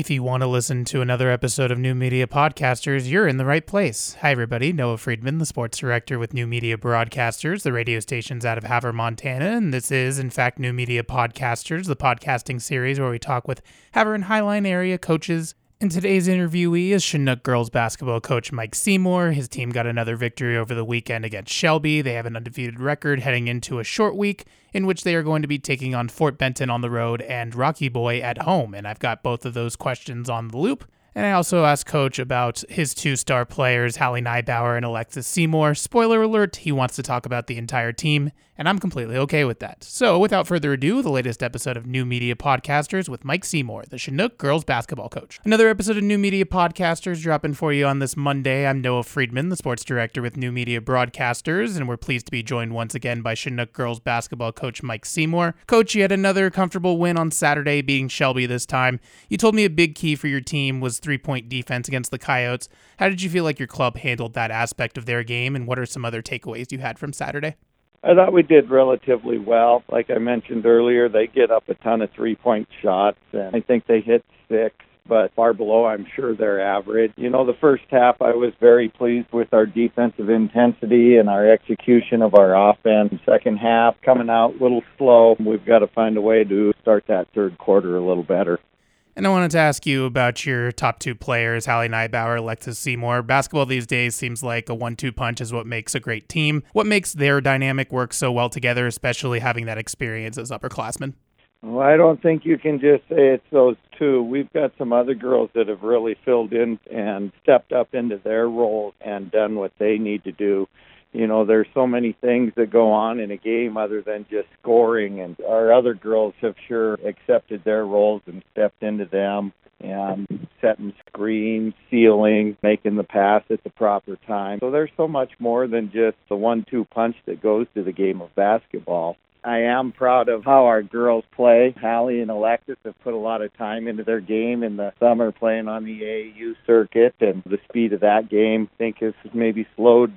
If you want to listen to another episode of New Media Podcasters, you're in the right place. Hi, everybody. Noah Friedman, the sports director with New Media Broadcasters, the radio stations out of Havre, Montana. And this is, in fact, New Media Podcasters, the podcasting series where we talk with Havre and Highline area coaches, and today's interviewee is Chinook girls basketball coach Mike Seymour. His team got another victory over the weekend against Shelby. They have an undefeated record heading into a short week in which they are going to be taking on Fort Benton on the road and Rocky Boy at home. And I've got both of those questions on the loop. And I also asked Coach about his two star players, Hallie Neibauer and Alexus Seymour. Spoiler alert, he wants to talk about the entire team, and I'm completely okay with that. So, without further ado, the latest episode of New Media Podcasters with Mike Seymour, the Chinook girls basketball coach. Another episode of New Media Podcasters dropping for you on this Monday. I'm Noah Friedman, the sports director with New Media Broadcasters, and we're pleased to be joined once again by Chinook girls basketball coach Mike Seymour. Coach, you had another comfortable win on Saturday, beating Shelby this time. You told me a big key for your team was three point defense against the Coyotes. How did you feel like your club handled that aspect of their game, and what are some other takeaways you had from Saturday? I thought we did relatively well. Like I mentioned earlier, they get up a ton of three point shots, and I think they hit six but far below, I'm sure, their average. You know, the first half, I was very pleased with our defensive intensity and our execution of our offense. Second half, coming out a little slow. We've got to find a way to start that third quarter a little better. And I wanted to ask you about your top two players, Hallie Neibauer, Alexus Seymour. Basketball these days seems like a one two punch is what makes a great team. What makes their dynamic work so well together, especially having that experience as upperclassmen? Well, I don't think you can just say it's those two. We've got some other girls that have really filled in and stepped up into their roles and done what they need to do you know there's so many things that go on in a game other than just scoring and our other girls have sure accepted their roles and stepped into them and setting screens, sealing, making the pass at the proper time. So there's so much more than just the one-two punch that goes to the game of basketball. I am proud of how our girls play. Hallie and Alexus have put a lot of time into their game in the summer playing on the AAU circuit, and the speed of that game I think has maybe slowed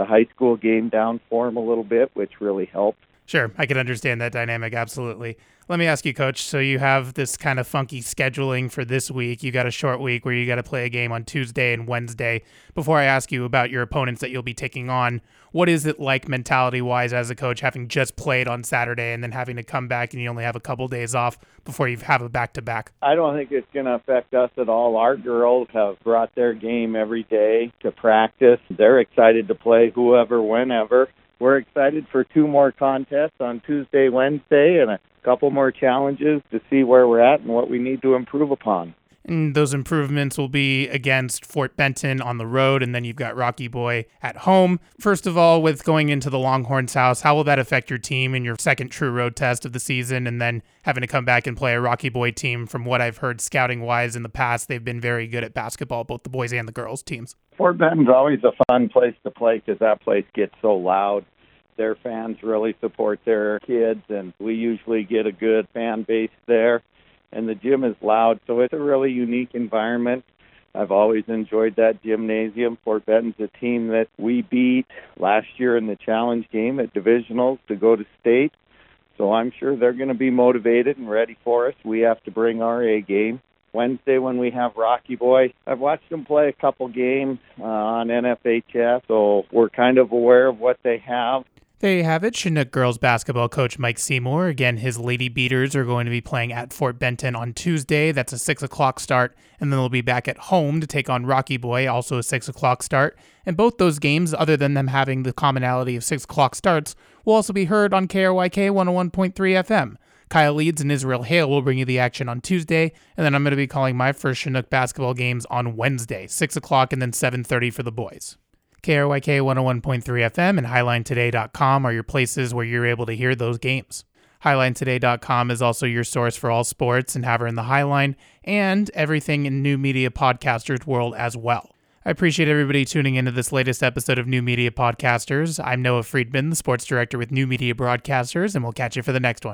the high school game down for him a little bit, which really helped. Sure, I can understand that dynamic absolutely. Let me ask you, coach. So you have this kind of funky scheduling for this week. You got a short week where you got to play a game on Tuesday and Wednesday. Before I ask you about your opponents that you'll be taking on, what is it like mentality wise as a coach having just played on Saturday and then having to come back and you only have a couple days off before you have a back to back? I don't think it's going to affect us at all. Our girls have brought their game every day to practice. They're excited to play whoever, whenever we're excited for two more contests on Tuesday, Wednesday, and a couple more challenges to see where we're at and what we need to improve upon. And those improvements will be against Fort Benton on the road, and then you've got Rocky Boy at home. First of all, with going into the Longhorns house, how will that affect your team in your second true road test of the season? And then having to come back and play a Rocky Boy team, from what I've heard scouting wise in the past, they've been very good at basketball, both the boys and the girls teams. Fort Benton's always a fun place to play because that place gets so loud their fans really support their kids, and we usually get a good fan base there and the gym is loud, so it's a really unique environment. I've always enjoyed that gymnasium. Fort Benton's a team that we beat last year in the challenge game at divisionals to go to state. So I'm sure they're going to be motivated and ready for us. We have to bring our A game. Wednesday when we have Rocky Boy, I've watched them play a couple games uh, on NFHS, so we're kind of aware of what they have. There you have it. Chinook girls basketball coach Mike Seymour. Again, his Lady Beeters are going to be playing at Fort Benton on Tuesday. That's a 6 o'clock start. And then they'll be back at home to take on Rocky Boy, also a 6 o'clock start. And both those games, other than them having the commonality of 6 o'clock starts, will also be heard on KRYK 101.3 FM. Kyle Leeds and Israel Hale will bring you the action on Tuesday, and then I'm going to be calling my first Chinook basketball games on Wednesday, 6 o'clock and then 7.30 for the boys. KRYK 101.3 FM and HighlineToday.com are your places where you're able to hear those games. HighlineToday.com is also your source for all sports and Havre in the Highline and everything in new media podcasters world as well. I appreciate everybody tuning into this latest episode of New Media Podcasters. I'm Noah Friedman, the sports director with New Media Broadcasters, and we'll catch you for the next one.